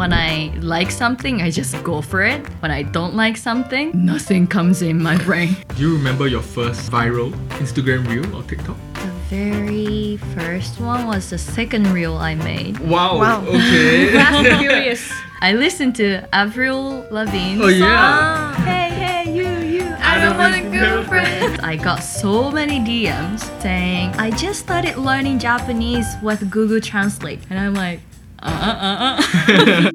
when I like something, I just go for it. When I don't like something, nothing comes in my brain. Do you remember your first viral Instagram reel or TikTok? The very first one was the second reel I made. Wow. Wow. Okay. I'm curious. I listened to Avril Lavigne's Oh, yeah. song. Hey, hey, you, you. I, don't want a girlfriend. I got so many DMs saying I just started learning Japanese with Google Translate, and I'm like, uh, uh, uh.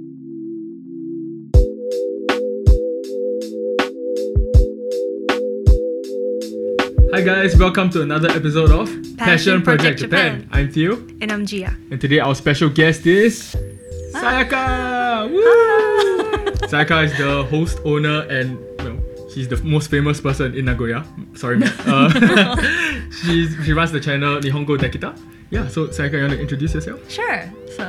Hi guys, welcome to another episode of Passion Project Japan. I'm Theo, And I'm Gia. and today our special guest is Sayaka. Woo! Sayaka is the host, owner, and well, she's the most famous person in Nagoya. Sorry. Uh, she's, she runs the channel Nihongo Dekita. Yeah, so Sayaka, you want to introduce yourself? Sure. So,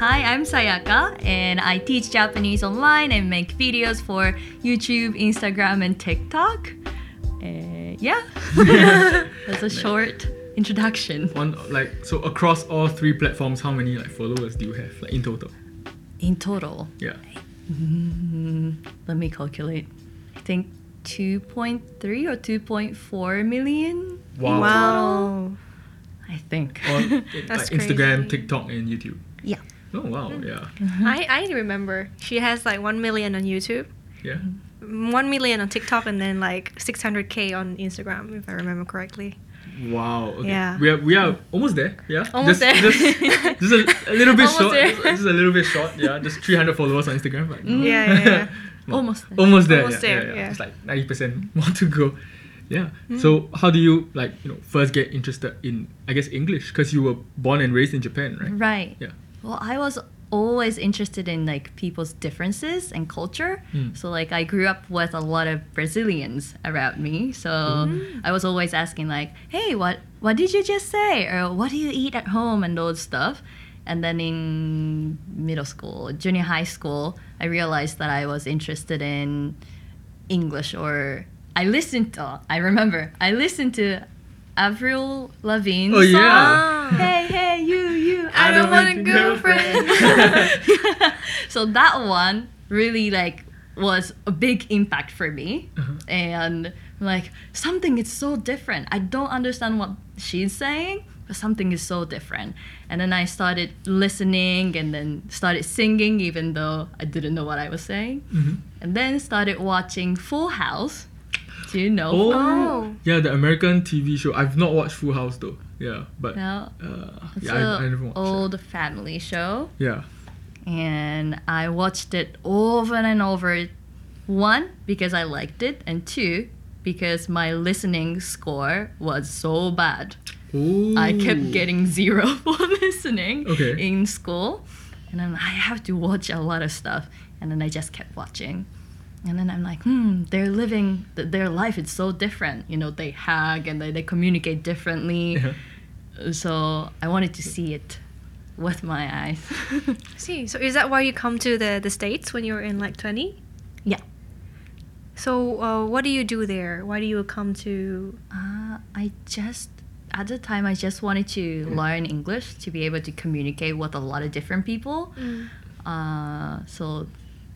hi, I'm Sayaka, and I teach Japanese online and make videos for YouTube, Instagram, and TikTok. Uh, yeah, that's a short introduction. On like so across all three platforms, how many like followers do you have like in total? In total, Yeah. let me calculate. I think 2.3 or 2.4 million. Wow. I think. On like Instagram, crazy. TikTok, and YouTube. yeah. Oh wow, mm-hmm. yeah, mm-hmm. I, I remember she has like 1 million on YouTube, yeah. Mm-hmm. 1 million on TikTok, and then like 600k on Instagram, if I remember correctly. Wow. Okay. Yeah. We are we are almost there. Yeah. Almost just, there. Just, just a, a little bit Almost short. there. Just, just a little bit short. Yeah. Just 300 followers on Instagram. But no. Yeah, yeah, yeah. No. Almost there. Almost there. Almost yeah, there, Yeah, yeah. yeah. It's like 90 percent more to go. Yeah. So how do you like you know first get interested in I guess English because you were born and raised in Japan, right? Right. Yeah. Well, I was always interested in like people's differences and culture. Mm. So like I grew up with a lot of Brazilians around me. So I was always asking like, "Hey, what what did you just say?" or "What do you eat at home?" and those stuff. And then in middle school, junior high school, I realized that I was interested in English or I listened to I remember I listened to Avril Lavigne's Oh, yeah. song. Hey, hey, you, you. I, I don't, don't want want a a girlfriend. so that one really like was a big impact for me, Uh-huh. and like something is so different. I don't understand what she's saying, but something is so different. And then I started listening, and then started singing, even though I didn't know what I was saying. Mhm. And then started watching Full House. Do you know? Oh, Oh. yeah, the American TV show. I've not watched Full House though. Yeah, but No. uh, It's yeah, I, I never watched old family show. Yeah. and I watched it over and over. One, because I liked it, and two, because my listening score was so bad. Ooh. I kept getting zero for listening Okay. in school. And then I have to watch a lot of stuff. And then I just kept watching. And then I'm like, hmm, they're living, th- their life is so different. You know, they hug and they, they communicate differently. Yeah. So I wanted to see it with my eyes. See, so is that why you come to the, the States when you were in like 20? yeah. So uh, what do you do there? Why do you come to... Uh, I just at the time I just wanted to learn English to be able to communicate with a lot of different people. Uh, so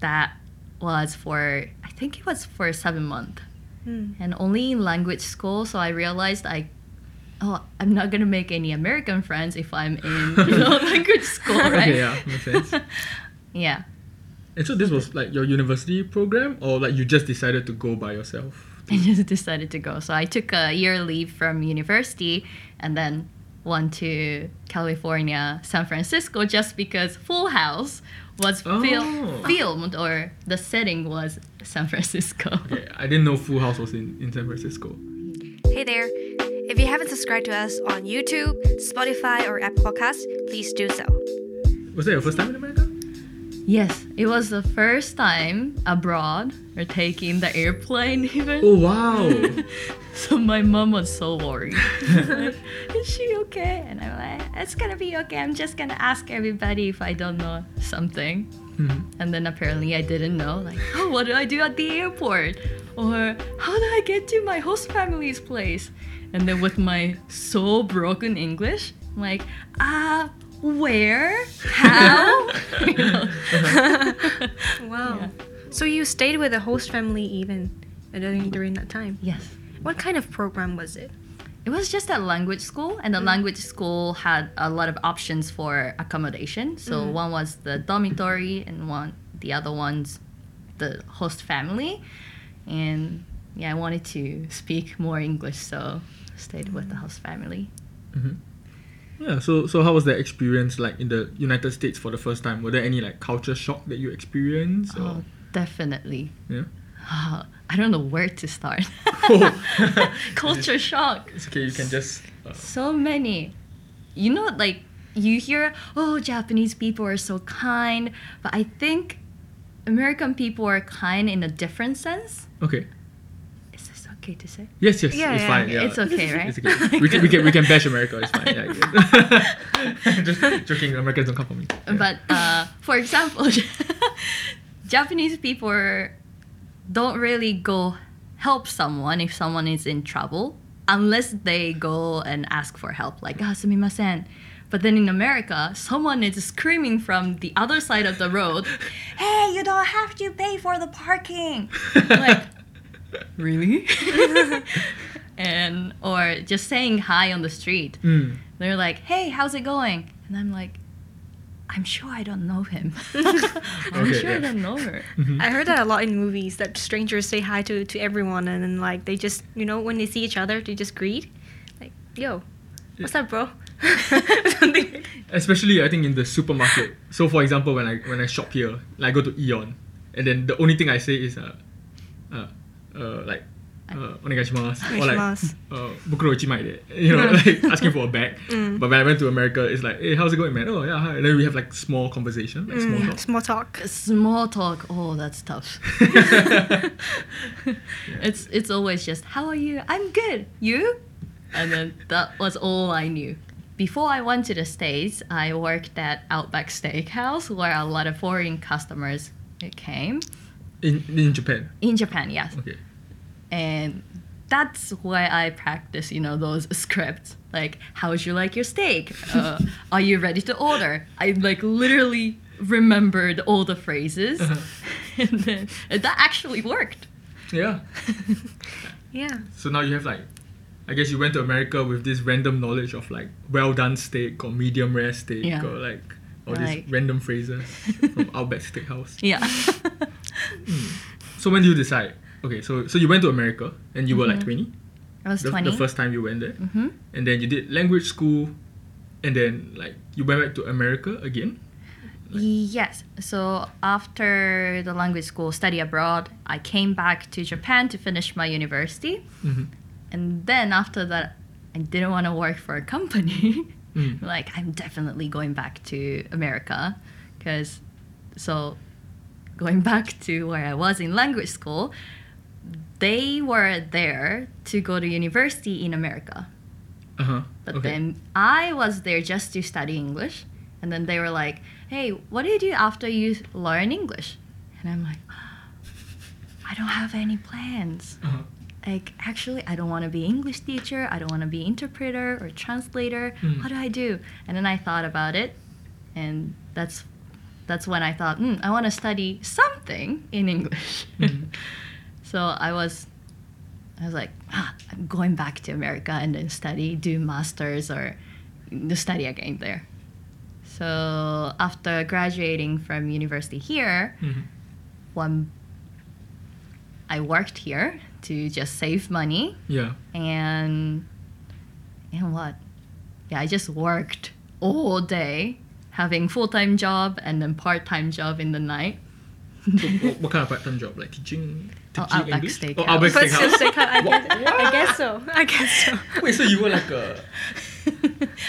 that was for I think it was for seven months Mm. and only in language school. So I realized I. Oh, I'm not gonna make any American friends if I'm in you know, language school, right? Okay, yeah, makes sense. Yeah. And so this was like your university program, or like you just decided to go by yourself? I just decided to go. So I took a year leave from university and then went to California, San Francisco, just because Full House was oh. fil- Oh. filmed or the setting was San Francisco. Okay, I didn't know Full House was in, in San Francisco. Hey there. If you haven't subscribed to us on YouTube, Spotify, or Apple Podcasts, please do so. Was that your first time in America? Yes, it was the first time abroad or taking the airplane even. Oh wow! So my mom was so worried. like, is she okay? And I'm like, it's gonna be okay. I'm just gonna ask everybody if I don't know something. Mhm. And then apparently I didn't know. Like, oh, what do I do at the airport? Or how do I get to my host family's place? And then with my so broken English, I'm like, ah, where, how. Wow. Yeah. So you stayed with the host family even uh, during during that time. Yes. What kind of program was it? It was just a language school, and the mm. language school had a lot of options for accommodation. So mm. one was the dormitory, and one the other one's the host family. And yeah, I wanted to speak more English, so stayed with the mm. host family. Mm-hmm. Yeah. So so how was that experience like in the United States for the first time? Were there any like culture shock that you experienced? Or, Oh, definitely. Yeah. I don't know where to start. Oh. Culture shock. It's okay. You can just. Uh, So many. You know, like you hear, oh, Japanese people are so kind, but I think American people are kind in a different sense. okay. Okay to say? Yes. Yes. Yeah, it's yeah, fine. Yeah. It's okay, right? It's okay. We can, we can we can bash America. It's fine. Yeah. yeah. just joking. Americans don't come for me. But uh, for example, Japanese people don't really go help someone if someone is in trouble unless they go and ask for help, like, ah, sumimasen. But then in America, someone is screaming from the other side of the road, hey, you don't have to pay for the parking. like, really? and, or just saying hi on the street. Mm. They're like, hey, how's it going? And I'm like, I'm sure I don't know him. I'm Okay, sure yeah. I don't know her. I heard that a lot in movies that strangers say hi to, to everyone and then like they just you know when they see each other they just greet like yo what's up bro Especially I think in the supermarket. So for example, when I when I shop here, like I go to Aeon, and then the only thing I say is uh, uh, uh like. Uh, onegaishimasu or like uh, bukuro ichimai you know, like asking for a bag. But when I went to America, it's like, hey, how's it going, man? Oh yeah, hi. And then we have like small conversation, like small talk. small talk Small talk, oh, that's tough. it's it's always just, how are you? I'm good. You? And then that was all I knew. Before I went to the States, I worked at Outback Steakhouse where a lot of foreign customers came. In in Japan. In Japan, yes. Okay. And that's why I practice, you know, those scripts. Like, how would you like your steak? Uh, are you ready to order? I like literally remembered all the phrases, and then and that actually worked. Yeah. yeah So now you have like, I guess you went to America with this random knowledge of like well done steak or medium rare steak Yeah. or like all Right. these random phrases from Outback Steakhouse. Yeah. So when do you decide? Okay, so so you went to America and you were like twenty. I was The, twenty. the first time you went there, hmm and then you did language school, and then like you went back to America again. Yes. So after the language school study abroad, I came back to Japan to finish my university. Mhm. And then after that, I didn't want to work for a company. Mm. like, I'm definitely going back to America. Because, so going back to where I was in language school, they were there to go to university in America. Uh huh. But okay. then I was there just to study English. And then they were like, hey, what do you do after you learn English? And I'm like, I don't have any plans. Uh-huh. Like, actually, I don't want to be English teacher. I don't want to be interpreter or translator. Mm. What do I do? And then I thought about it. And that's that's when I thought, hmm, I want to study something in English. Mhm. so I was I was like, ah, I'm going back to America and then study, do masters or study again there. So after graduating from university here, Mhm. one I worked here to just save money Yeah. and and what? Yeah, I just worked all day, having full time job and then part time job in the night. What, what kind of part-time job? Like teaching, Oh, teaching Outback Steakhouse. Oh, Outback but Steakhouse. still steak- I, What- guess, I guess so I guess so Wait, so you were like a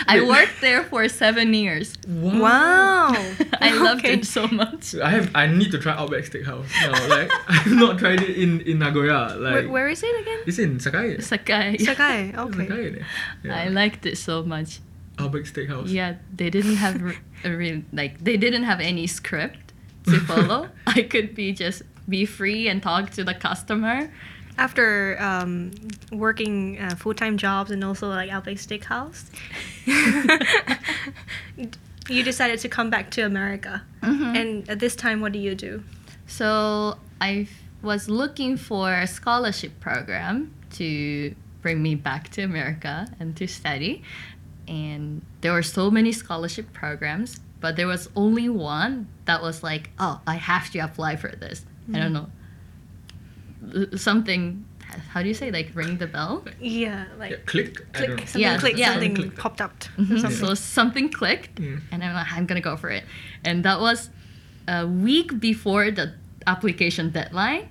I worked there for seven years. wow wow. I loved Okay. it so much. I have. I need to try Outback Steakhouse now. Like I've not tried it in in Nagoya. Like where, where is it again it's in Sakae. Sakae. Sakae okay Sakae. Yeah. I liked it so much. Outback Steakhouse. Yeah, they didn't have a real like they didn't have any script to follow. I could be just be free and talk to the customer. after um, working uh, full-time jobs and also like Outback Steakhouse, You decided to come back to America. Mhm. And at this time, what do you do? So I was looking for a scholarship program to bring me back to America and to study. And there were so many scholarship programs, but there was only one that was like, oh, I have to apply for this. I don't know. Something, how do you say, like ring the bell? Yeah, like Yeah, click. I don't know. click, something Yeah, clicked, yeah. something Clicked. popped up. Mhm. Something. So something clicked, Mm. and I'm like, I'm gonna go for it. And that was a week before the application deadline.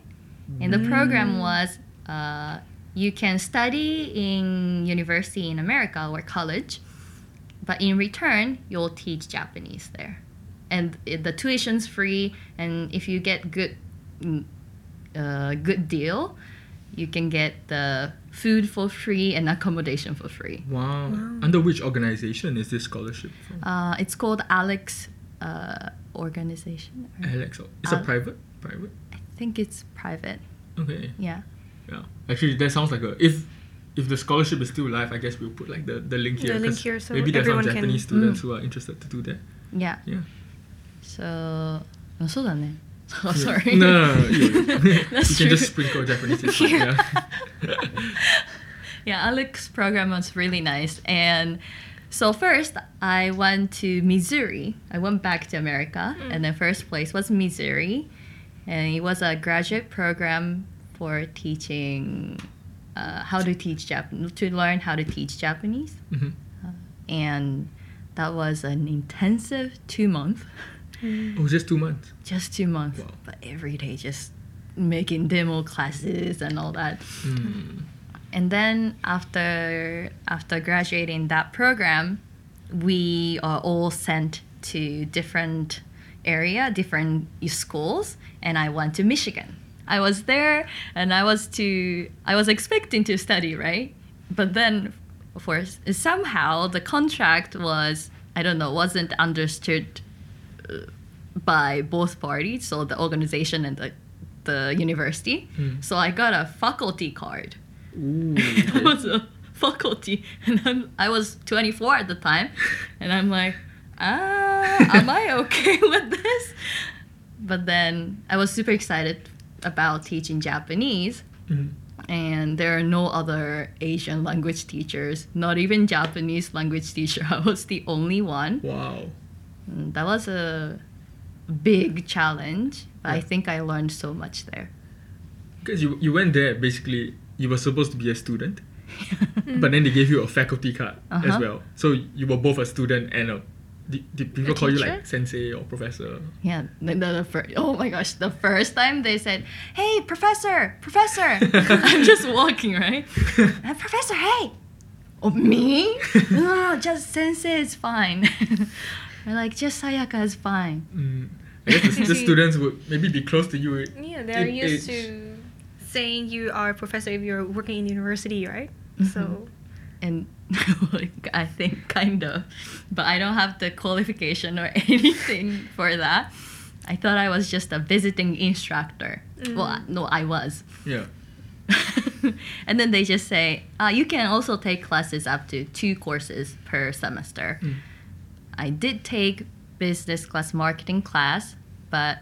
And the program was uh, you can study in university in America or college, but in return, you'll teach Japanese there. And the tuition's free, and if you get good, mm, uh, good deal, you can get the food for free and accommodation for free. Wow. Under which organization is this scholarship from? Uh, it's called Alex uh, Organization. or- Alex. It's a Al- private. Private. I think it's private. Okay. Yeah. Yeah. Actually, that sounds like a if if the scholarship is still alive, I guess we'll put like the, the link here. The link 'cause here so maybe there's some everyone can- Japanese students Mm. who are interested to do that. Yeah. Yeah. So, あそうだね。 Oh, sorry. No, no, no. no. You, you can just sprinkle Japanese. It's fine, Yeah. yeah. yeah, Alex program was really nice. And so first, I went to Missouri. I went back to America, and the first place was Missouri, and it was a graduate program for teaching uh, how to teach Japanese, to learn how to teach Japanese, Mhm. and that was an intensive two month, Oh, just two months. just two months, Wow. but every day just making demo classes and all that. Mm. and then after after graduating that program we are all sent to different area different schools and i went to michigan i was there and i was to i was expecting to study right but then of course somehow the contract was i don't know wasn't understood by both parties so the organization and the the university Mm. so i got a faculty card Ooh. I was a faculty, and I'm, I was 24 at the time, and I'm like, ah, am I okay with this? But then I was super excited about teaching Japanese, Mm. and there are no other Asian language teachers, not even Japanese language teacher. I was the only one. Wow. And that was a big challenge, but I think I learned so much there. Because you, you went there, basically, you were supposed to be a student, but then they gave you a faculty card as Uh-huh. well. So you were both a student and a. Did, did people call you like sensei or professor? Yeah, the, the, the fir- oh my gosh, the first time they said, "Hey, professor, professor," I'm just walking right, "Uh, professor, hey, oh me? no, just sensei is fine. They're like, just Sayaka is fine. Mm. I guess the, the students would maybe be close to you. Yeah, they're used age. to saying you are a professor if you're working in university, right? So And like, I think kind of, but I don't have the qualification or anything for that. I thought I was just a visiting instructor. Well, no, I was. Yeah. and then they just say uh, you can also take classes up to two courses per semester. Mm. I did take business class marketing class, but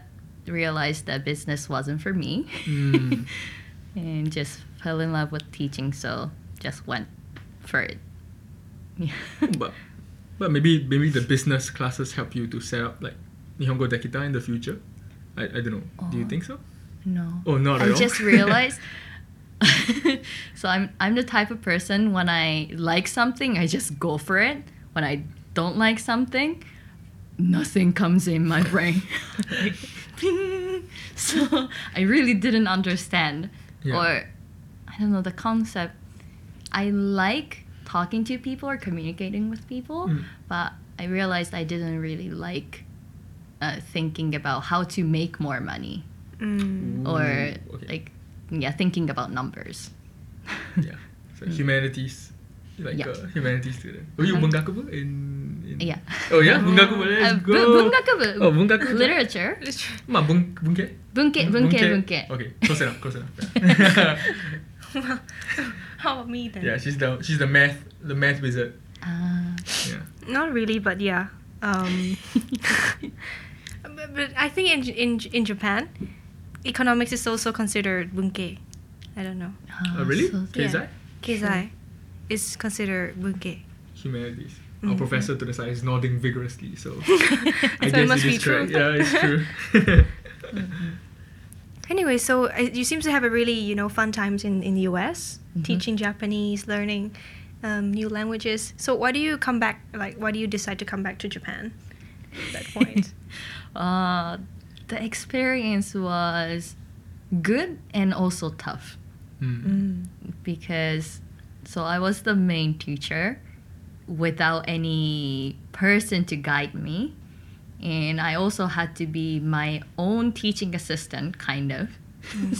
realized that business wasn't for me, Mm. and just fell in love with teaching. So just went for it. Yeah. but but maybe maybe the business classes help you to set up like Nihongo Dekita in the future. I, I don't know. Do you Oh. think so? no. Oh, not at I all. just realized. so I'm I'm the type of person when I like something, I just go for it. When I don't like something, nothing comes in my brain. like, so I really didn't understand, Yeah. or I don't know the concept. I like talking to people or communicating with people, Mm. but I realized I didn't really like uh, thinking about how to make more money mm, or okay. like yeah thinking about numbers yeah. So humanities, like Yeah. a humanities student. Were you Uh-huh. bungakubu in, in? yeah Oh yeah, bungakubu. Let's Uh, go. bu- bungakubu Oh, bungakubu. literature Ma bun bunke. bunke bunke bunke Okay, close enough. Close enough. Yeah. how about me then? yeah, she's the she's the math the math wizard. uh, Yeah. Not really, but yeah. Um, but, but I think in, in in Japan, economics is also considered bunke. I don't know. Oh, really? so- Okay, is Yeah. that Keizai is considered bunke. humanities? Our Mhm. professor to the side is nodding vigorously, so I So it guess must it be is correct. true. Yeah, it's true. Anyway, so uh, you seem to have a really you know fun times in in the U.S. Mhm. teaching Japanese, learning um, new languages. So why do you come back? Like, why do you decide to come back to Japan? At that point. uh, the experience was good and also tough Mm. because so I was the main teacher without any person to guide me. And I also had to be my own teaching assistant, kind of.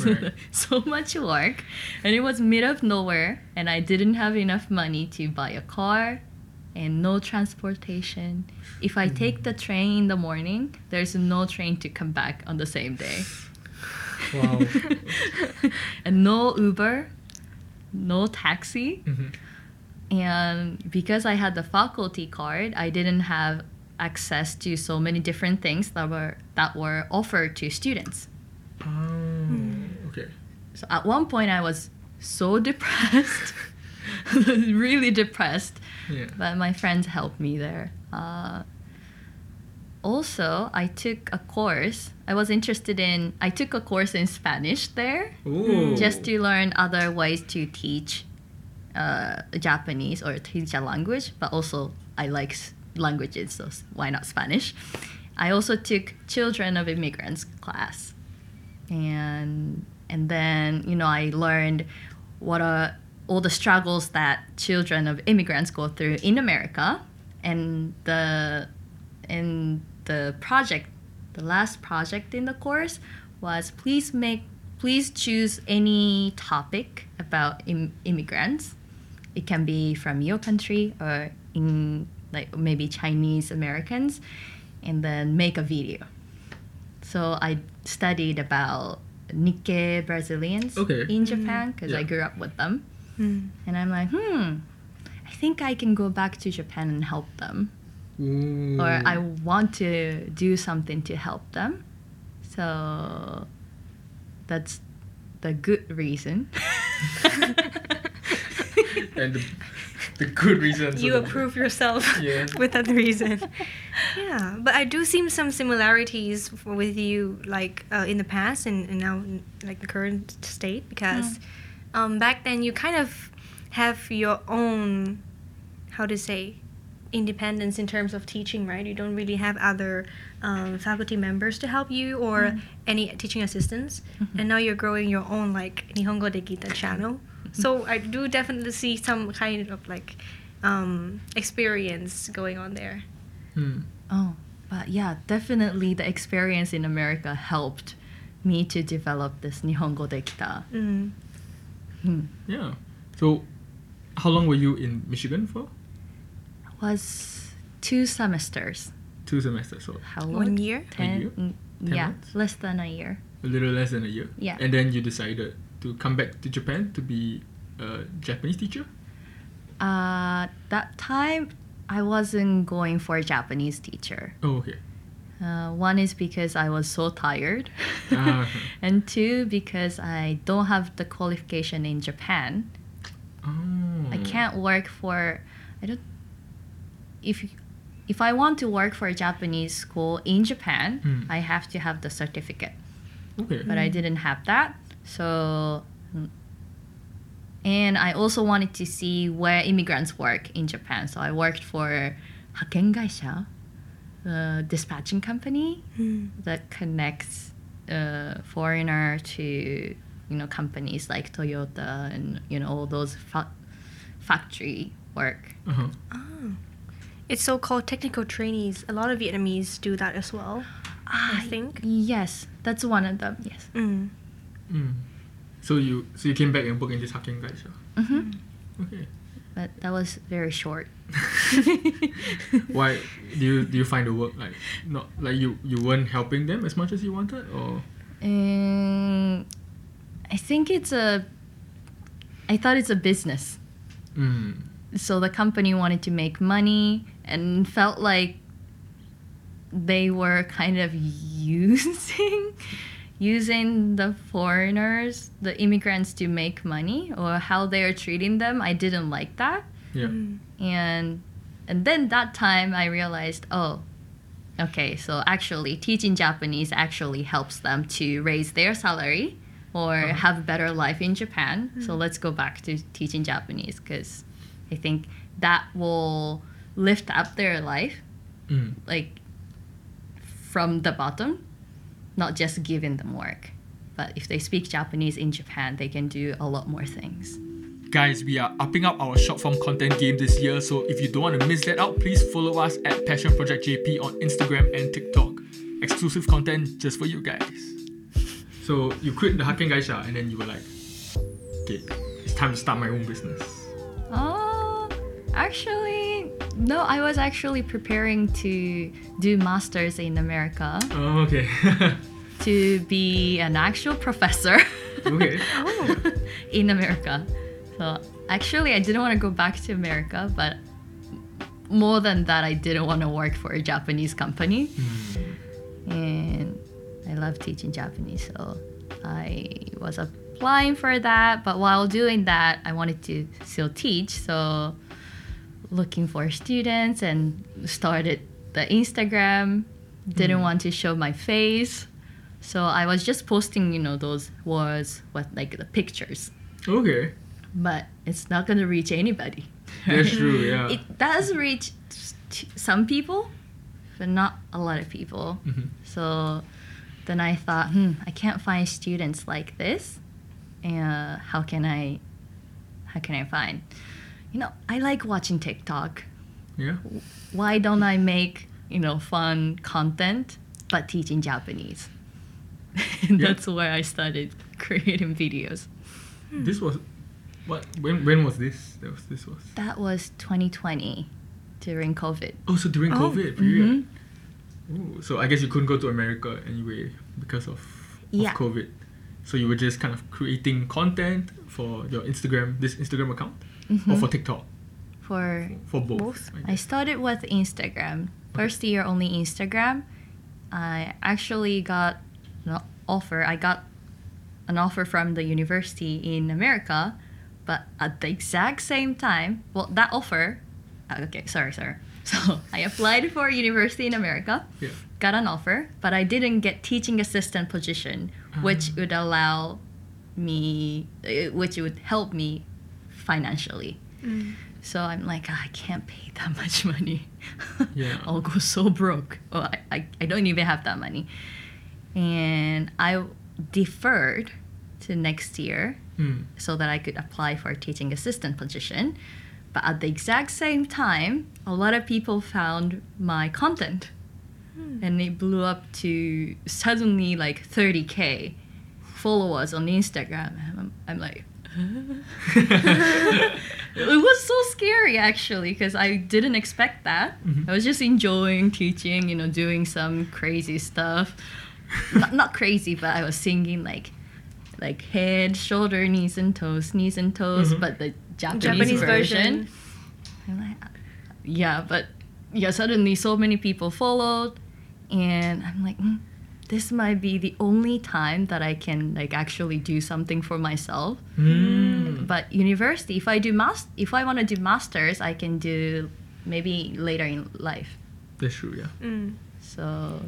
Right. so much work. And it was mid of nowhere, and I didn't have enough money to buy a car and no transportation. If I hmm. take the train in the morning, there's no train to come back on the same day. Wow. and no Uber, no taxi. Mhm. And because I had the faculty card, I didn't have access to so many different things that were that were offered to students. Oh, okay. So at one point I was so depressed. really depressed. Yeah. But my friends helped me there. Uh, also, I took a course. I was interested in. I took a course in Spanish there, Ooh. just to learn other ways to teach uh, Japanese or teach a language. But also, I like languages, so why not Spanish? I also took Children of Immigrants class, and and then you know I learned what are all the struggles that children of immigrants go through in America, and the and the project, the last project in the course was please make please choose any topic about Im- immigrants. It can be from your country or in like maybe Chinese Americans, and then make a video. So I studied about Nikkei Brazilians Okay. in Japan because I grew up with them. Mm. And I'm like, hmm, I think I can go back to Japan and help them. Ooh. Or I want to do something to help them. So that's the good reason. and the, the good reason. you of the- approve yourself Yeah. with that reason. yeah, but I do see some similarities f- with you, like uh, in the past and, and now, like the current state, because um, back then you kind of have your own, how to say, independence in terms of teaching, right? You don't really have other um, faculty members to help you or Mm. any teaching assistants, Mhm. and now you're growing your own like Nihongo Dekita channel. So I do definitely see some kind of like um, experience going on there. Hmm. Oh, but yeah, definitely the experience in America helped me to develop this Nihongo Dekita. Mm. Hmm. Yeah. So, how long were you in Michigan for? Was two semesters. Two semesters, so How long? One year? Ten. year? mm, Ten yeah, months? less than a year. a little less than a year. Yeah. And then you decided to come back to Japan to be a Japanese teacher. Uh, that time, I wasn't going for a Japanese teacher. Oh, okay. Uh, one is because I was so tired, Ah. and two because I don't have the qualification in Japan. Oh. I can't work for I don't if if I want to work for a Japanese school in Japan, Hmm. I have to have the certificate. Okay. But I didn't have that. So mm, and I also wanted to see where immigrants work in Japan. So I worked for Hakengaisha, a dispatching company Mm. that connects uh, foreigner to you know companies like Toyota and you know all those fa- factory work. Uh-huh. Oh. It's so called technical trainees. A lot of Vietnamese do that as well. I think. Yes, that's one of them. Yes. Mm. Mm. So you so you came back and worked in this Hakken guys. hmm Okay. But that was very short. Why do you do you find the work like not like you you weren't helping them as much as you wanted or Um, I think it's a. I thought it's a business. mm. So the company wanted to make money and felt like they were kind of using using the foreigners, the immigrants to make money or how they are treating them. I didn't like that. Yeah. And and then that time I realized, oh, okay, so actually teaching Japanese actually helps them to raise their salary or Uh-huh. have a better life in Japan. So let's go back to teaching Japanese because I think that will lift up their life Mm. like from the bottom, not just giving them work. But if they speak Japanese in Japan, they can do a lot more things. Guys, we are upping up our short form content game this year, so if you don't want to miss that out, please follow us at Passion Project JP on Instagram and TikTok. Exclusive content just for you guys. So you quit the Hakken Gaisha and then you were like, okay, it's time to start my own business. Oh, actually, no, I was actually preparing to do masters in America Oh, okay. to be an actual professor okay. Oh. in America. So actually, I didn't want to go back to America, but more than that, I didn't want to work for a Japanese company. Hmm. And I love teaching Japanese, so I was applying for that. But while doing that, I wanted to still teach, so looking for students and started the Instagram. Didn't want to show my face, so I was just posting, you know, those words with like the pictures Okay. but it's not going to reach anybody. That's true, yeah. It does reach t- some people, but not a lot of people. Mhm. So then I thought, hmm, I can't find students like this. And how can I, how can I find? You know, I like watching TikTok. Yeah. Why don't I make you know fun content but teaching Japanese? And Yeah. That's where I started creating videos. This was what when when was this? That was this was That was 2020 during COVID. Oh so during Oh, COVID period. Mhm. Ooh, so I guess you couldn't go to America anyway because of, Yeah. of COVID. So you were just kind of creating content for your Instagram, this Instagram account, or for TikTok, For for both. Both. I I started with Instagram. First year only Instagram. I actually got an offer. I got an offer from the university in America, but at the exact same time, well, that offer. uh, Okay, sorry, sorry. So I applied for university in America, Yeah. got an offer, but I didn't get teaching assistant position, which would allow me, uh, which would help me financially. So I'm like, "Ah, I can't pay that much money. Yeah. I'll go so broke. Oh, I, I, I don't even have that money. And I deferred to next year Hmm. so that I could apply for a teaching assistant position. But at the exact same time, a lot of people found my content. And it blew up to suddenly like 30k followers on Instagram. I'm, I'm like, it was so scary actually because I didn't expect that. Mhm. I was just enjoying teaching, you know, doing some crazy stuff. not, not crazy, but I was singing like like head, shoulder, knees and toes, knees and toes, Mhm. but the Japanese, Japanese version. version. Like, yeah, but yeah, suddenly so many people followed, and I'm like, mm, this might be the only time that I can like actually do something for myself. Hmm. But university, if I do mas- if I want to do masters, I can do maybe later in life. That's true. Yeah. Mm. So,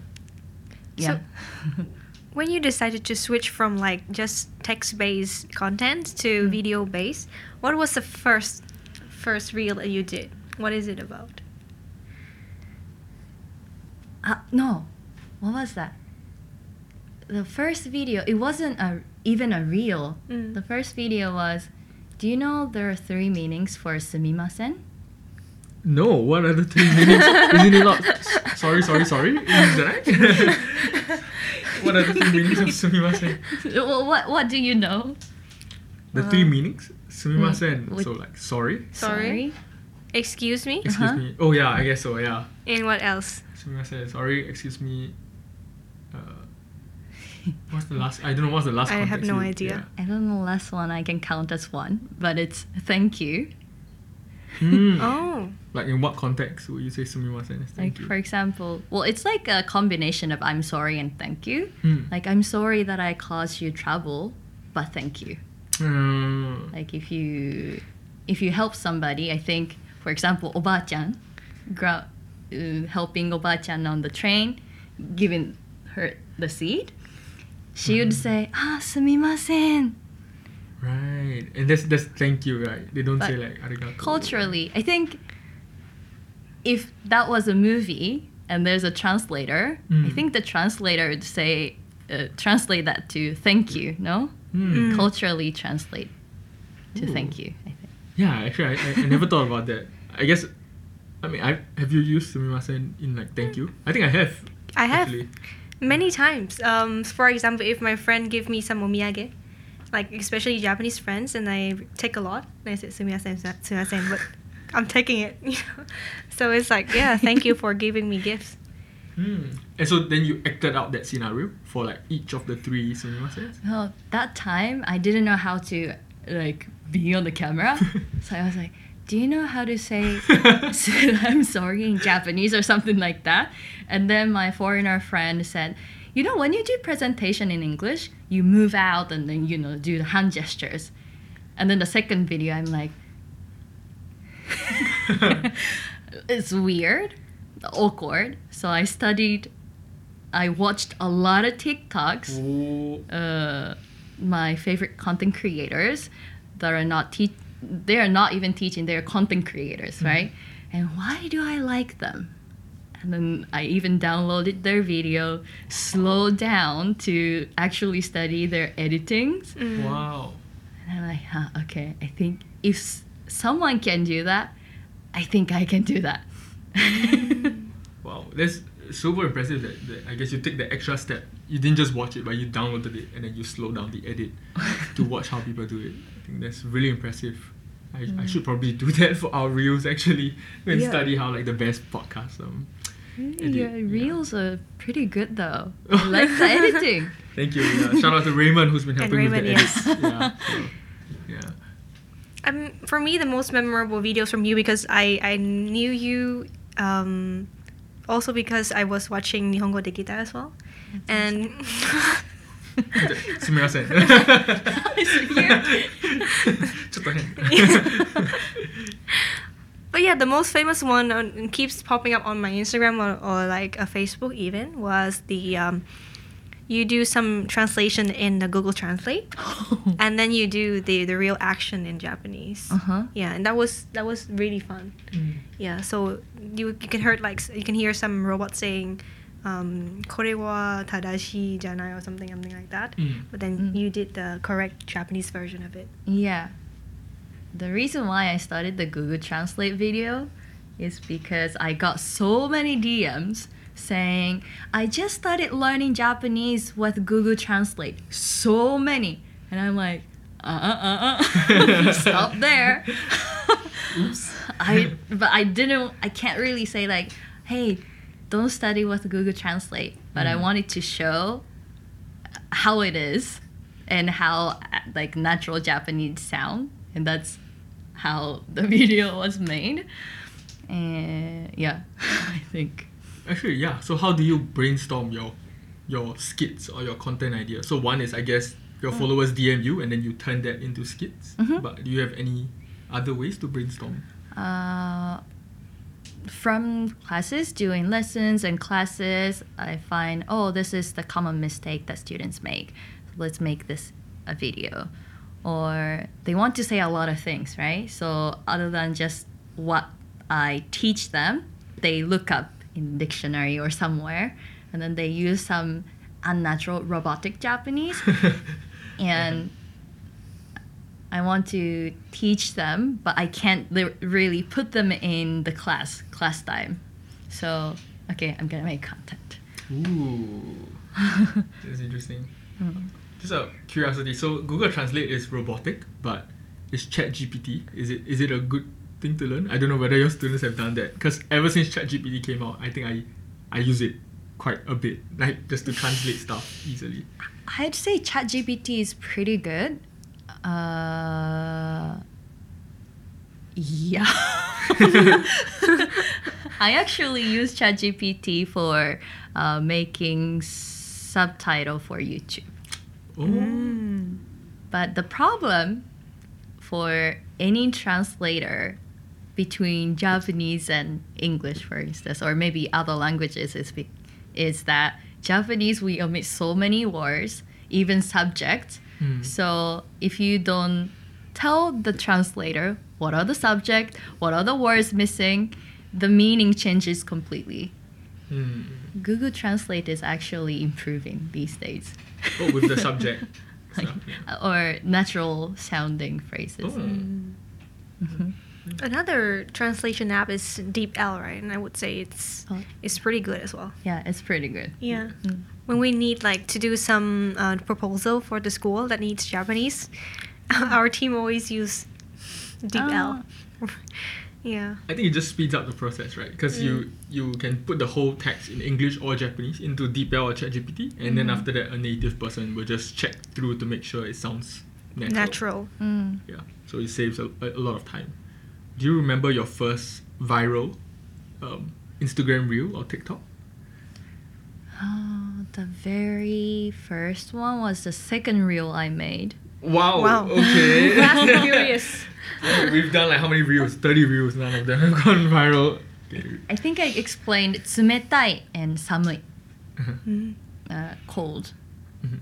yeah. When you decided to switch from like just text-based content to video-based, what was the first first reel that you did? What is it about? Uh, no, what was that? The first video, it wasn't a even a reel. Mm. The first video was, do you know there are three meanings for sumimasen? No. What are the three meanings? Isn't it not? Sorry. Sorry. Sorry. Is that? what are the three meanings of sumimasen? well, what what do you know? The three Uh, meanings. Sumimasen. Which- So like sorry. Sorry? Excuse me? Excuse Uh-huh. me. Oh yeah. I guess so. Yeah. And what else? Sumimasen. Sorry. Excuse me. Uh, what's the last? I don't know. What's the last? One? I have no you- idea. I don't know the last one I can count as one, but it's thank you. Mm. Oh. Like in what context would you say sumimasen is Like thank you? for example, well, it's like a combination of I'm sorry and thank you. Mm. Like I'm sorry that I caused you trouble, but thank you. Mm. Like if you if you help somebody, I think for example, Oba-chan, gra- uh, helping Oba-chan on the train, giving her the seat, she would say, "Ah, sumimasen." Right. And that's that's thank you, right? They don't But say like arigato. culturally, I think if that was a movie and there's a translator, I Mm. think the translator would say, uh, translate that to thank you, no? Mm. Culturally translate to Ooh. thank you, I think. Yeah, actually, I, I, I never thought about that. I guess, I mean, I have you used sumimasen in like thank you? I think I have. I have Actually. Many times. Um, for example, if my friend give me some omiyage, like especially Japanese friends, and I take a lot, and I say sumimasen, sumimasen, but I'm taking it. You know? So it's like, yeah, thank you for giving me gifts. Mm. And so then you acted out that scenario for like each of the three sumimasens? Well, that time I didn't know how to like be on the camera, so I was like, "Do you know how to say I'm sorry in Japanese or something like that?" And then my foreigner friend said, "You know, when you do presentation in English, you move out and then you know do the hand gestures." And then the second video, I'm like, it's weird, awkward. So I studied. I watched a lot of TikToks uh, my favorite content creators that are not te- they are not even teaching they're content creators right and why do i like them and then i even downloaded their video slowed down to actually study their editings Mm. Wow. and i'm like huh, okay i think if s- someone can do that i think i can do that Wow. That's super impressive that, that I guess you take the extra step. You didn't just watch it, but you downloaded it and then you slow down the edit to watch how people do it. I think that's really impressive. I, I should probably do that for our reels actually and Yeah. study how like the best podcast um edit. your Yeah. reels are pretty good though i like the editing Thank you. Yeah. Shout out to Raymond who's been And helping with the Raymond, edits. yes. Yeah. So, yeah. Um, for me, the most memorable videos from you because I, I knew you um, also because I was watching Nihongo Dekita as well. And すみません。 here. ちょっと変。 But yeah, the most famous one on, keeps popping up on my Instagram or, or like a Facebook even was the um, you do some translation in the Google Translate and then you do the, the real action in Japanese. uh-huh Yeah, and that was that was really fun. Yeah, so you you can hear like s- you can hear some robot saying, um, "Kore wa tadashi janai" or something something like that. Mm. But then Mm. you did the correct Japanese version of it. Yeah. The reason why I started the Google Translate video is because I got so many DMs saying, I just started learning Japanese with Google Translate. So many. And I'm like, uh uh uh uh. Stop there. Oops. I but I didn't I can't really say like, hey, don't study with Google Translate. But I Mm. wanted to show how it is and how like natural Japanese sound. And that's how the video was made. And yeah, I think. Actually, yeah. So how do you brainstorm your your skits or your content idea? So one is I guess your followers DM you and then you turn that into skits. Mhm. But do you have any other ways to brainstorm? Uh, from classes, doing lessons and classes, I find, oh, this is the common mistake that students make. Let's make this a video. Or they want to say a lot of things, right? So, other than just what I teach them, they look up in dictionary or somewhere, and then they use some unnatural robotic Japanese and I want to teach them, but I can't li- really put them in the class class time. So okay, I'm gonna make content. Ooh, that's interesting. Mm. Just a curiosity. So Google Translate is robotic, but is ChatGPT is it is it a good thing to learn? I don't know whether your students have done that because ever since ChatGPT came out, I think I I use it quite a bit, like just to translate stuff easily. I'd say ChatGPT is pretty good. Uh, Yeah. I actually use ChatGPT for uh, making subtitle for YouTube. Oh. But the problem for any translator between Japanese and English, for instance, or maybe other languages, is, be- is that Japanese we omit so many words, even subjects. Hmm. So if you don't tell the translator what are the subject, what are the words missing, the meaning changes completely. Hmm. Google Translate is actually improving these days. Oh, with the subject. Like, yeah. or natural sounding phrases. Oh. Another translation app is DeepL, right? And I would say it's Oh. it's pretty good as well. Yeah, it's pretty good. Yeah. Mm. When we need like to do some uh, proposal for the school that needs Japanese, our team always use DeepL. yeah. I think it just speeds up the process, right? Because you you can put the whole text in English or Japanese into DeepL or ChatGPT, and then after that, a native person will just check through to make sure it sounds natural. Natural. Mm. Yeah, so it saves a, a lot of time. Do you remember your first viral um, Instagram reel or TikTok? The very first one was the second reel I made. Wow. Wow. Okay. Fast and Furious. Yeah, We've done like how many reels? Thirty reels. None of them have gone viral. Okay. I think I explained tsumetai and samui, Mm. uh, cold. Mhm.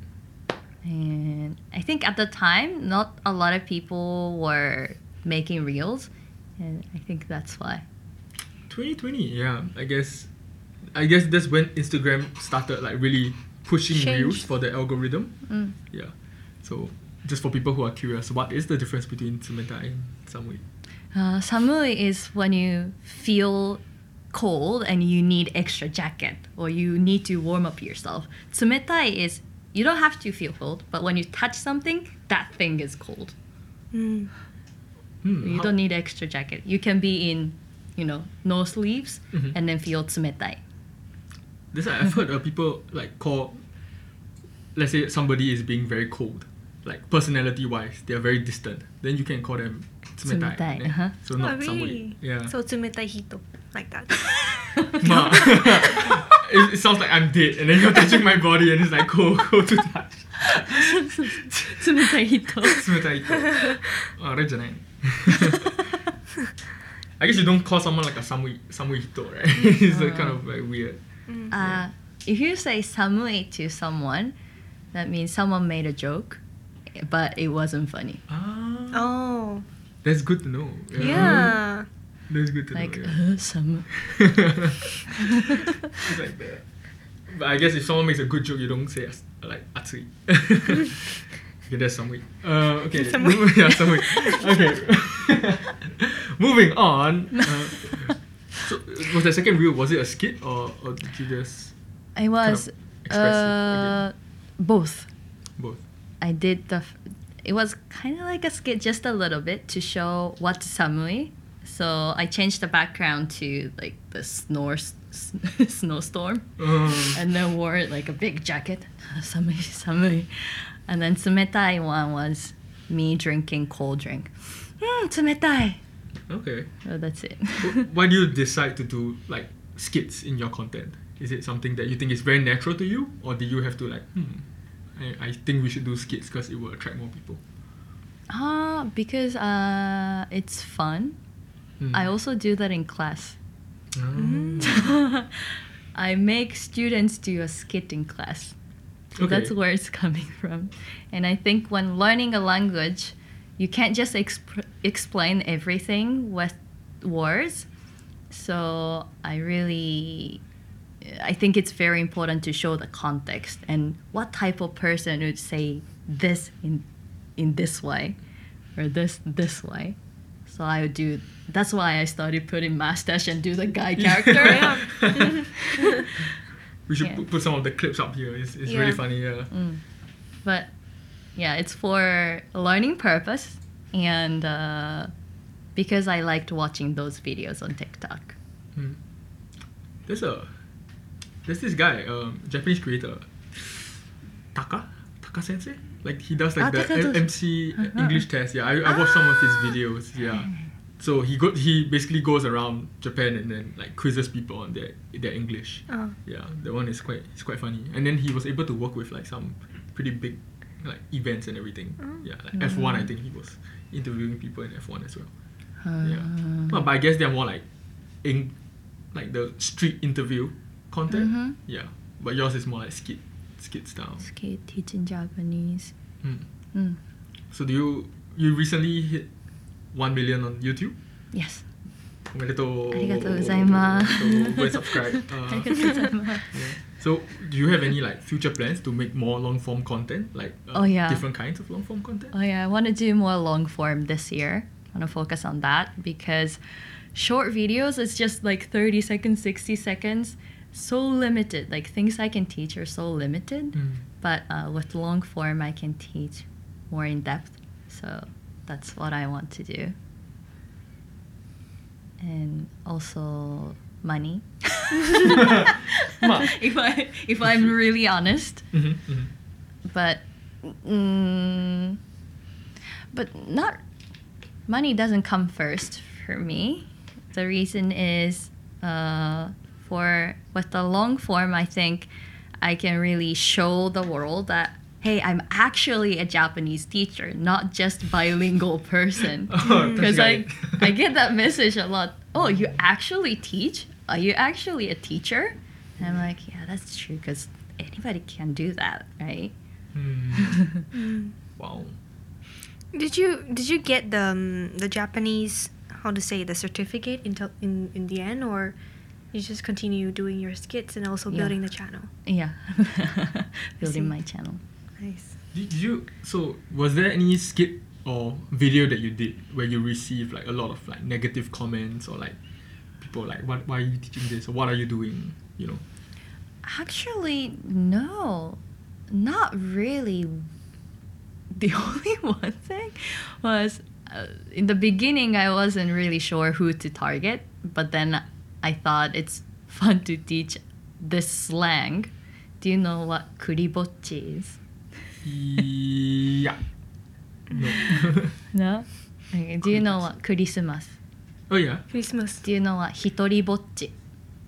And I think at the time, not a lot of people were making reels, and I think that's why. 2020. Yeah, I guess. I guess that's when Instagram started like really pushing Change. reels for the algorithm. Mm. Yeah. So just for people who are curious, what is the difference between Tsumetai and Samui? Uh, samui is when you feel cold and you need extra jacket or you need to warm up yourself. Tsumetai is you don't have to feel cold, but when you touch something, that thing is cold. Mm. Hmm, You how- don't need extra jacket. You can be in, you know, no sleeves Mhm. and then feel tsumetai This I've heard uh, people like call. Let's say somebody is being very cold, like personality wise, they are very distant. Then you can call them tsumetai. Tsumetai, eh? uh-huh. So not oh, really? Samui. Yeah. So tsumetai hito, like that. Ma. it, it sounds like I'm dead, and then you're touching my body, and it's like cold, cold to touch. 冷たい人。冷たいと。ああれじゃない。I guess you don't call someone like a samui samui hito, right? it's like kind of like weird. Uh, if you say samui to someone, that means someone made a joke, but it wasn't funny. Ah, oh. that's good to know. Yeah. That's good to Like, know. Yeah. uh, samu. it's like that. But I guess if someone makes a good joke, you don't say as, like atsui. okay, that's samui. Uh, okay. Samui. yeah, samui. Okay. Moving on. Uh, so was the second reel was it a skit or, or did you just I was expressive uh, both. both? I did the. f- It was kind of like a skit, just a little bit, to show what's samui. So I changed the background to like the snore, snowstorm, Um, and then wore like a big jacket, samui, samui, and then tsumetai one was me drinking cold drink. Hmm, tsumetai. Okay. That's it. Wh- Why do you decide to do like skits in your content? Is it something that you think is very natural to you, or do you have to like, hmm, I, I think we should do skits because it will attract more people? Ah, because uh, it's fun. Hmm. I also do that in class. Oh. I make students do a skit in class. So Okay. that's where it's coming from. And I think when learning a language, you can't just exp- explain everything with words. So I really I think it's very important to show the context and what type of person would say this in in this way or this this way. So I would do that's why I started putting mustache and do the guy character. We should Yeah. put, put some of the clips up here. It's, it's really funny. Yeah. Mm. But yeah, it's for learning purpose and uh, because I liked watching those videos on TikTok. Hmm. There's a there's this guy, um, Japanese creator, Taka Taka Sensei. Like he does like Ah, the M- MC Uh-huh. English test. Yeah, I, I watched some of his videos. Yeah, so he go he basically goes around Japan and then like quizzes people on their their English. Oh. Yeah, that one is quite it's quite funny. And then he was able to work with like some pretty big like events and everything. Oh. Yeah, like F one I think he was interviewing people in F one as well. Uh, Yeah. Well, but I guess they're more like in like the street interview content. Mhm. Yeah. But yours is more like skit skit style. Skate teaching Japanese. Mm. Mm. So do you you recently hit one million on YouTube? Yes. おめでとう。ありがとうございます。 So, go and subscribe. Uh, ありがとうございます。 So, do you have any like future plans to make more long form content, like uh, Oh, yeah. different kinds of long form content? Oh yeah, I want to do more long form this year. I want to focus on that because short videos is just like 30 seconds, 60 seconds, so limited. Like things I can teach are so limited. Mm. But uh, with long form, I can teach more in depth. So that's what I want to do. And also money. if I if I'm really honest, mm-hmm, mm-hmm. but mm, but not money doesn't come first for me. The reason is uh, for with the long form, I think I can really show the world that hey, I'm actually a Japanese teacher, not just bilingual person. Because oh, I, I get that message a lot. Oh, you actually teach? Are you actually a teacher and i'm like yeah that's true because anybody can do that right Mm. Wow. Did you did you get the um, the Japanese how to say the certificate in to- in in the end or you just continue doing your skits and also Yeah. building the channel? yeah building my channel Nice. Did did you so was there any skit or video that you did where you received like a lot of like negative comments or like people like what why are you teaching this or what are you doing? You know. actually no not really the only one thing was uh, in the beginning i wasn't really sure who to target but then i thought it's fun to teach this slang do you know what kuribochi is yeah. No. no okay. do you know what christmas oh yeah. Christmas. do you know what hitoribochi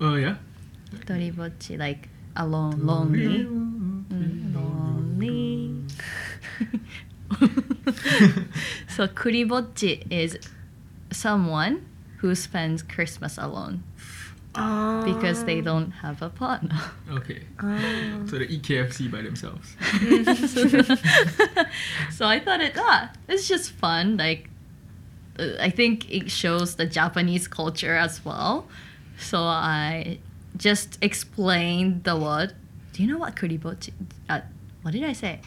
Oh yeah. hitoribochi like alone lonely Mm, lonely. so kuribochi is someone who spends Christmas alone Oh. because they don't have a partner. Okay. Oh. So they eat KFC by themselves. so I thought it ah, it's just fun. Like I think it shows the Japanese culture as well. So I just explained the word. Do you know what kuribochi? Uh, what did I say?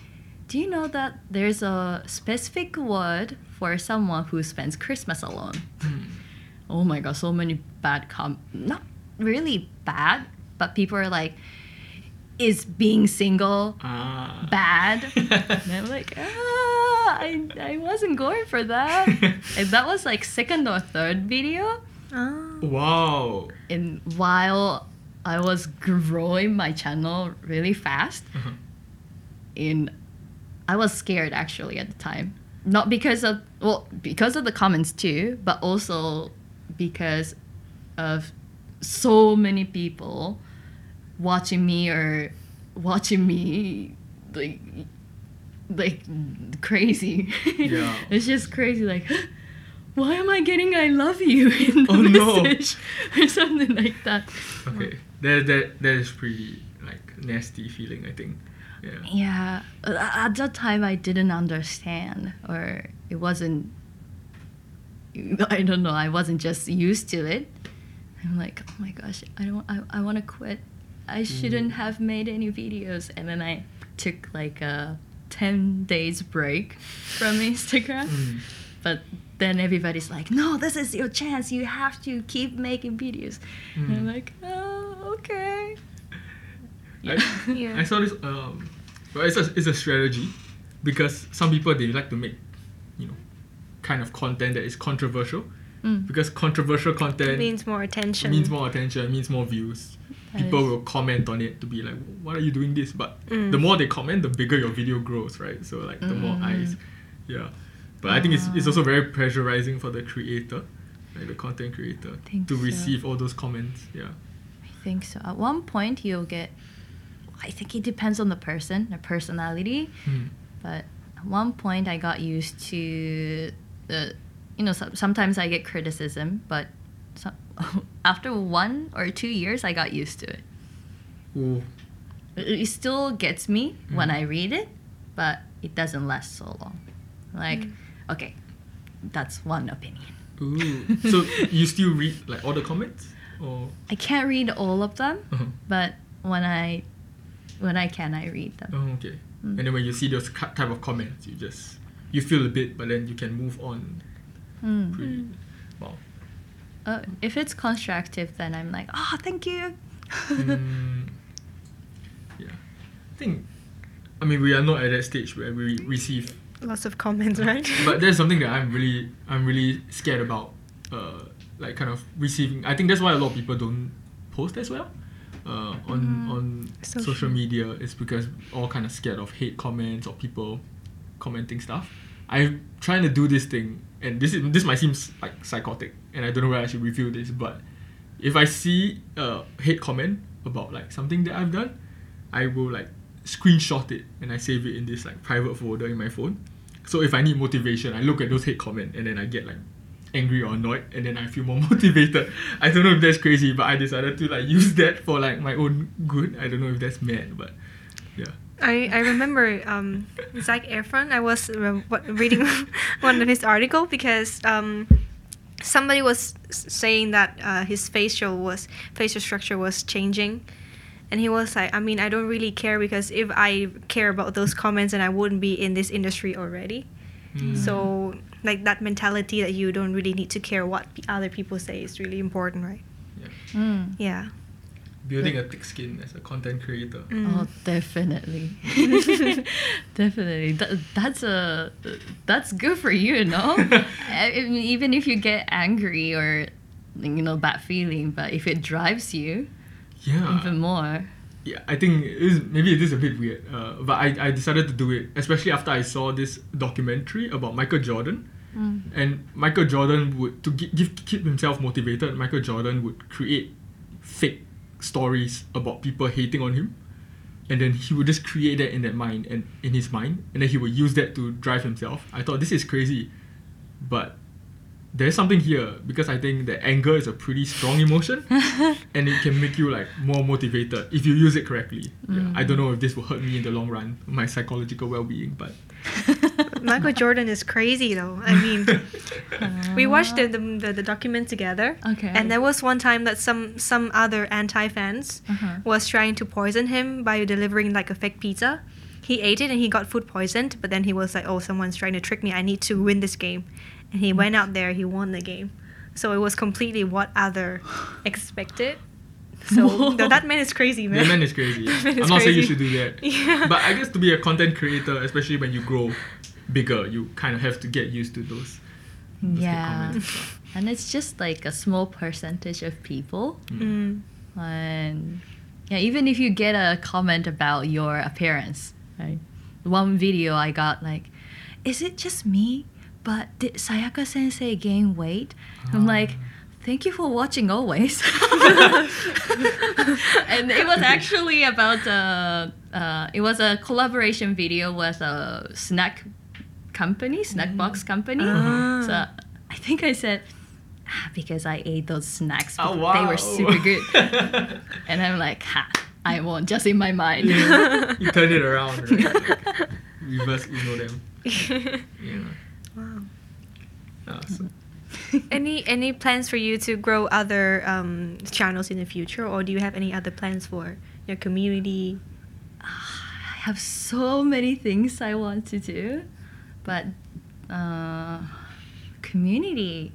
Do you know that there's a specific word for someone who spends Christmas alone? Hmm. Oh my god, so many bad com not really bad, but people are like, is being single Ah. bad? and I'm like, ah, I, I wasn't going for that. and that was like second or third video. Oh. wow. And while I was growing my channel really fast, Uh-huh. and I was scared actually at the time. Not because of well, because of the comments too, but also because of so many people watching me or watching me like like crazy. Yeah. it's just crazy like why am I getting I love you in the Oh, no. message or something like that. Okay. That that that is pretty like nasty feeling. I think. Yeah. Yeah, uh, at that time I didn't understand, or it wasn't. I don't know. I wasn't just used to it. I'm like, oh my gosh, I don't. I, I want to quit. I shouldn't have made any videos. And then I took like a ten days break from Instagram. Mm. But then everybody's like, no, this is your chance. You have to keep making videos. And I'm Mm. like, oh, okay. I, Yeah. I saw this. Um, well, it's a it's a strategy because some people they like to make, you know, kind of content that is controversial Mm. because controversial content means more attention. means more attention, means more views. People will comment on it to be like, "Why are you doing this?" But Mm. the more they comment, the bigger your video grows, right? So like the more Mm. eyes, yeah. But I think it's, it's also very pressurizing for the creator like the content creator, to so. receive all those comments. Yeah. I think so. At one point, you'll get. I think it depends on the person, the personality. Hmm. But at one point, I got used to the. You know, so, sometimes I get criticism, but some, after one or two years, I got used to it. Ooh. It, it still gets me when Mhm. I read it, but it doesn't last so long. Like, okay, that's one opinion. Ooh. so you still read like all the comments? Or I can't read all of them, uh but when I when I can, I read them. Oh, okay. Mm. And then when you see those type of comments, you just you feel a bit, but then you can move on. Mm. Pretty. Wow. Uh, if it's constructive, then I'm like, oh, thank you. Mm, yeah. I think. I mean, we are not at that stage where we receive, Lots of comments, right? but there's something that I'm really, I'm really scared about. Uh, like kind of receiving. I think that's why a lot of people don't post as well. Uh, on Mm. on Social. social media is because all kind of scared of hate comments or people commenting stuff. I'm trying to do this thing, and this is this might seem like psychotic, and I don't know where I should review this, but if I see a hate comment about like something that I've done, I will like screenshot it and I save it in this like private folder in my phone. So if I need motivation, I look at those hate comment and then I get like angry or annoyed and then I feel more motivated. I don't know if that's crazy, but I decided to like use that for like my own good. I don't know if that's mad, but. I, I remember um, Zac Efron. I was uh, what- reading one of his article because um, somebody was saying that uh, his facial was facial structure was changing, and he was like, I mean, I don't really care because if I care about those comments, then I wouldn't be in this industry already. Mm. So like that mentality that you don't really need to care what other people say is really important, right? Mm. Yeah. Building a thick skin as a content creator. Mm. Oh, definitely, definitely. That, that's a that's good for you, no? I mean, even if you get angry or you know bad feeling, but if it drives you Yeah. even more, yeah, I think it is, maybe it is a bit weird, uh, but I, I decided to do it, especially after I saw this documentary about Michael Jordan. Mm. And Michael Jordan would, to give, keep himself motivated, Michael Jordan would create fake stories about people hating on him. And then he would just create that in that mind and in his mind, and then he would use that to drive himself. I thought this is crazy, but there's something here because I think that anger is a pretty strong emotion, and it can make you like more motivated if you use it correctly. Yeah, I mm. don't know if this will hurt me in the long run, my psychological well-being, but Michael Jordan is crazy though. I mean, we watched the, the, the, the document together. Okay. And there was one time that some some other anti fans Uh-huh. was trying to poison him by delivering like a fake pizza. He ate it and he got food poisoned. But then he was like, "Oh, someone's trying to trick me. I need to win this game." And he went out there. He won the game. So it was completely what other expected. So Whoa. no, that man is crazy, man. that man is crazy. That man I'm is not saying you should do that. Yeah. But I guess to be a content creator, especially when you grow bigger, you kind of have to get used to those. those yeah, comments and it's just like a small percentage of people. Mm. And yeah, even if you get a comment about your appearance, right? One video I got like, is it just me? But did Sayaka sensei gain weight? I'm like, thank you for watching always. and it was actually about uh, uh, it was a collaboration video with a snack company, snack box company. Ah. So I think I said, ah, because I ate those snacks, Oh, they were super good. and I'm like, ha, I won't, just in my mind. you turn it around, right? Like, reverse Uno them. Yeah. Wow. Ah, so- Any any plans for you to grow other um, channels in the future, or do you have any other plans for your community? I have so many things I want to do, but uh, community.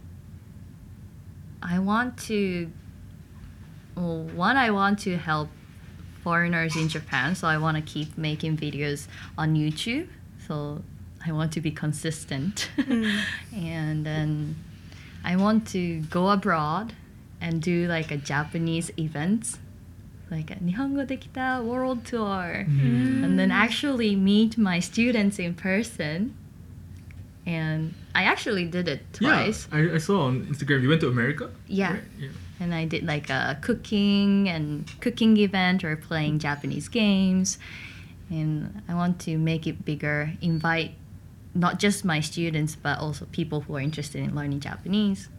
I want to. Well, one, I want to help foreigners in Japan, so I want to keep making videos on YouTube. So I want to be consistent, Mm. and then I want to go abroad and do like a Japanese events, like a Nihongo Dekita World Tour Mm. and then actually meet my students in person and I actually did it Yeah, twice. I, I saw on Instagram you went to America. Yeah. right? yeah. And I did like a cooking and cooking event or playing Japanese games. And I want to make it bigger, invite not just my students, but also people who are interested in learning Japanese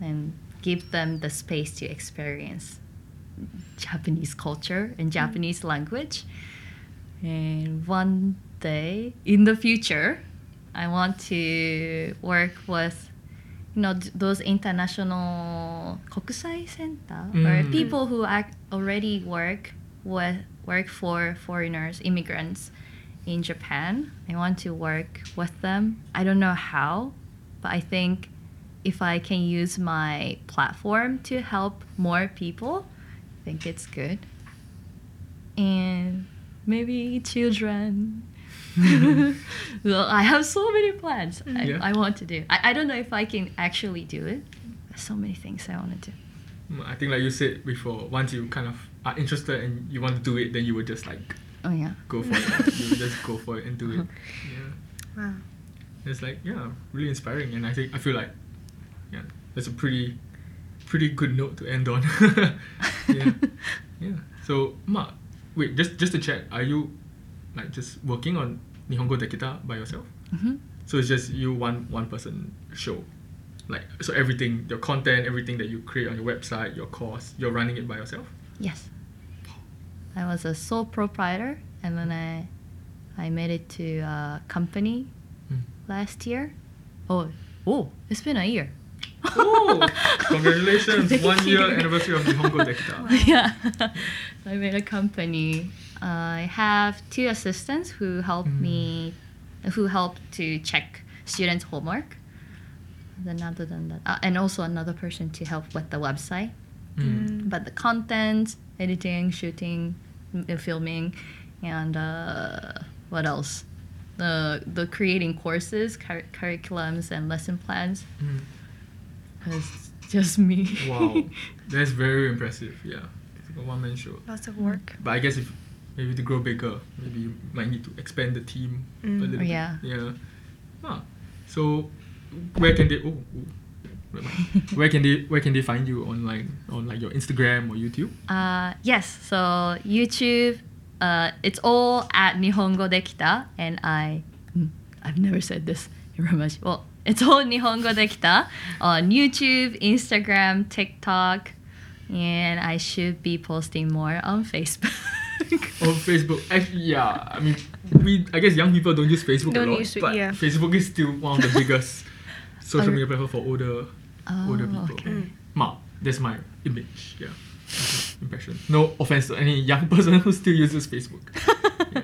and give them the space to experience Japanese culture and Japanese language. And one day in the future, I want to work with you know those international kokusai center mm. or people who already work with work for foreigners, immigrants in Japan. I want to work with them. I don't know how, but I think if I can use my platform to help more people, I think it's good. And maybe children well, I have so many plans I, Yeah. I want to do. I, I don't know if I can actually do it. There's so many things I want to do. Mm, I think like you said before, once you kind of are interested and you want to do it, then you would just like Oh yeah. go for it. you would just go for it and do it. Yeah. Wow. It's like yeah, really inspiring, and I think I feel like yeah, that's a pretty pretty good note to end on. yeah, yeah. So Mark, wait, just just to check, are you like just working on Nihongo Dekita by yourself? hmm So it's just you one one person show, like so everything your content, everything that you create on your website, your course, you're running it by yourself. Yes. I was a sole proprietor, and then I I made it to a company Hmm. last year. Oh, oh, it's been a year. Oh, congratulations! One year anniversary of Nihongo Dekita. yeah. I made a company. I have two assistants who help Mm. me, who help to check students' homework. Then other than that, uh, and also another person to help with the website. Mm. But the content, editing, shooting, m- uh, filming, and uh, what else? The the creating courses, cur- curriculums, and lesson plans. Mm. It's just me. Wow, that's very impressive. Yeah, it's like a one man show. Lots of work. But I guess if maybe to grow bigger, maybe you might need to expand the team Mm. a little Yeah. bit. Yeah. Ah, so where can they? Oh, oh, where can they? Where can they find you online? On like your Instagram or YouTube? Uh, yes, so YouTube, uh, it's all at Nihongo Dekita, and I, mm, I've never said this. Well, it's all Nihongo Dekita on YouTube, Instagram, TikTok, and I should be posting more on Facebook. On Facebook? Actually, yeah. I mean, we. I guess young people don't use Facebook Don't a lot, use it, but yeah. Facebook is still one of the biggest social media platform for older older Oh, people. okay. Mm. Ma, that's my image. Yeah, impression. No offense to any young person who still uses Facebook. yeah.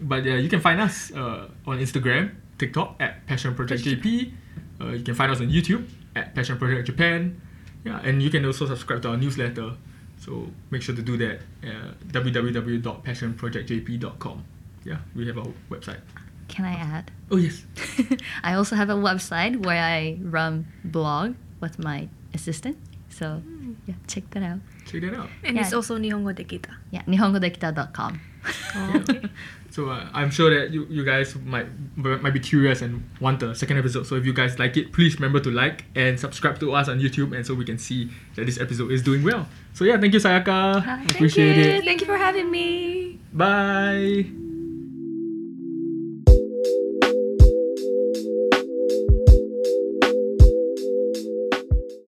But yeah, you can find us uh, on Instagram, TikTok at Passion Project JP. Uh, you can find us on YouTube at Passion Project Japan. Yeah, and you can also subscribe to our newsletter. So make sure to do that. Uh, www.passionprojectjp.com. Yeah, we have our website. Can I add? Oh yes. I also have a website where I run blog with my assistant. So yeah, check that out. Check that out. And it's also Nihongo Dekita. Yeah, nihongodekita.com. Oh. So uh, I'm sure that you, you guys might might be curious and want the second episode. So if you guys like it, please remember to like and subscribe to us on YouTube, and so we can see that this episode is doing well. So yeah, thank you, Sayaka. Hi, Appreciate you. it. Thank you for having me. Bye.